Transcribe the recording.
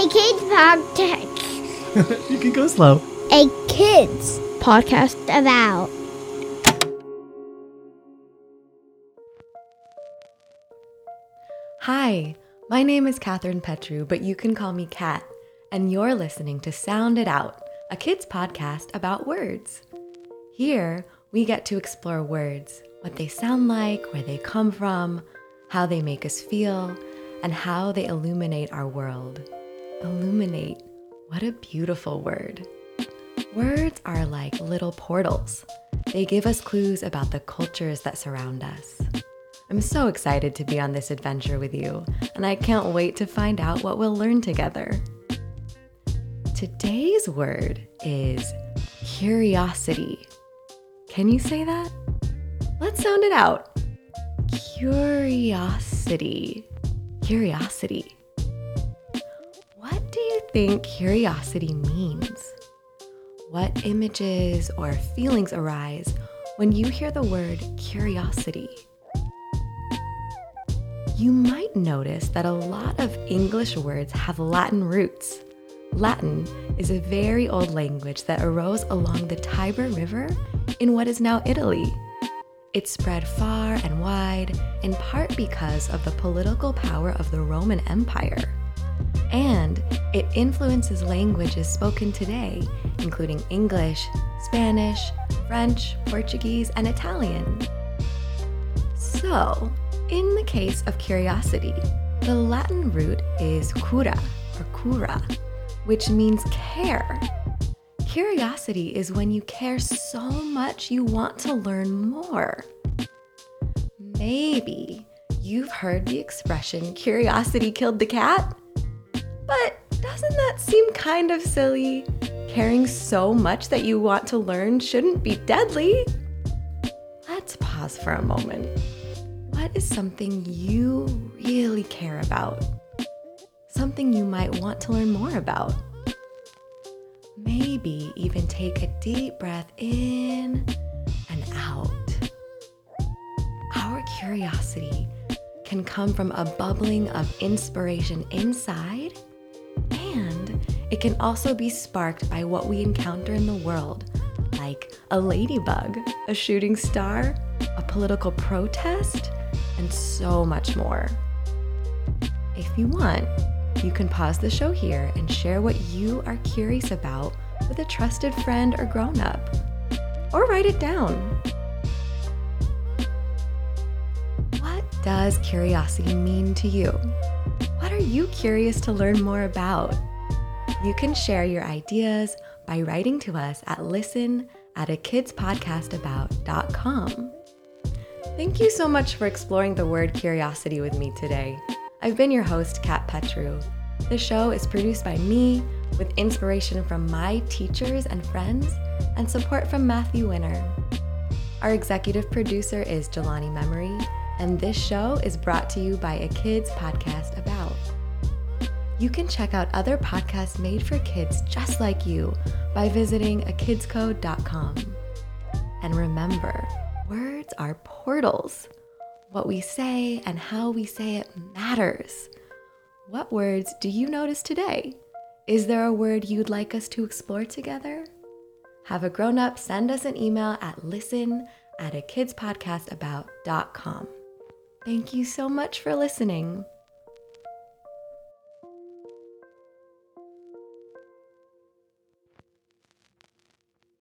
A kids podcast. you can go slow. A kids podcast about. Hi, my name is Catherine Petru, but you can call me Kat, and you're listening to Sound It Out, a kids podcast about words. Here, we get to explore words, what they sound like, where they come from, how they make us feel, and how they illuminate our world. Illuminate, what a beautiful word. Words are like little portals. They give us clues about the cultures that surround us. I'm so excited to be on this adventure with you, and I can't wait to find out what we'll learn together. Today's word is curiosity. Can you say that? Let's sound it out. Curiosity. Curiosity. Think curiosity means? What images or feelings arise when you hear the word curiosity? You might notice that a lot of English words have Latin roots. Latin is a very old language that arose along the Tiber River in what is now Italy. It spread far and wide, in part because of the political power of the Roman Empire. And it influences languages spoken today, including English, Spanish, French, Portuguese, and Italian. So, in the case of curiosity, the Latin root is cura or cura, which means care. Curiosity is when you care so much you want to learn more. Maybe you've heard the expression curiosity killed the cat? But doesn't that seem kind of silly? Caring so much that you want to learn shouldn't be deadly. Let's pause for a moment what is something you really care about? Something you might want to learn more about? Maybe even take a deep breath in and out. Our curiosity can come from a bubbling of inspiration inside, it can also be sparked by what we encounter in the world, like a ladybug, a shooting star, a political protest, and so much more. If you want, you can pause the show here and share what you are curious about with a trusted friend or grown up, or write it down. What does curiosity mean to you? What are you curious to learn more about? You can share your ideas by writing to us at listen at a kidspodcastabout.com. Thank you so much for exploring the word curiosity with me today. I've been your host, Kat Petru. The show is produced by me with inspiration from my teachers and friends and support from Matthew Winner. Our executive producer is Jelani Memory, and this show is brought to you by a kids podcast about. You can check out other podcasts made for kids just like you by visiting akidscode.com. And remember, Words are portals. What we say and how we say it matters. What words do you notice today? Is there a word you'd like us to explore together? Have a grown up send us an email at listen at a kidspodcastabout.com. Thank you so much for listening.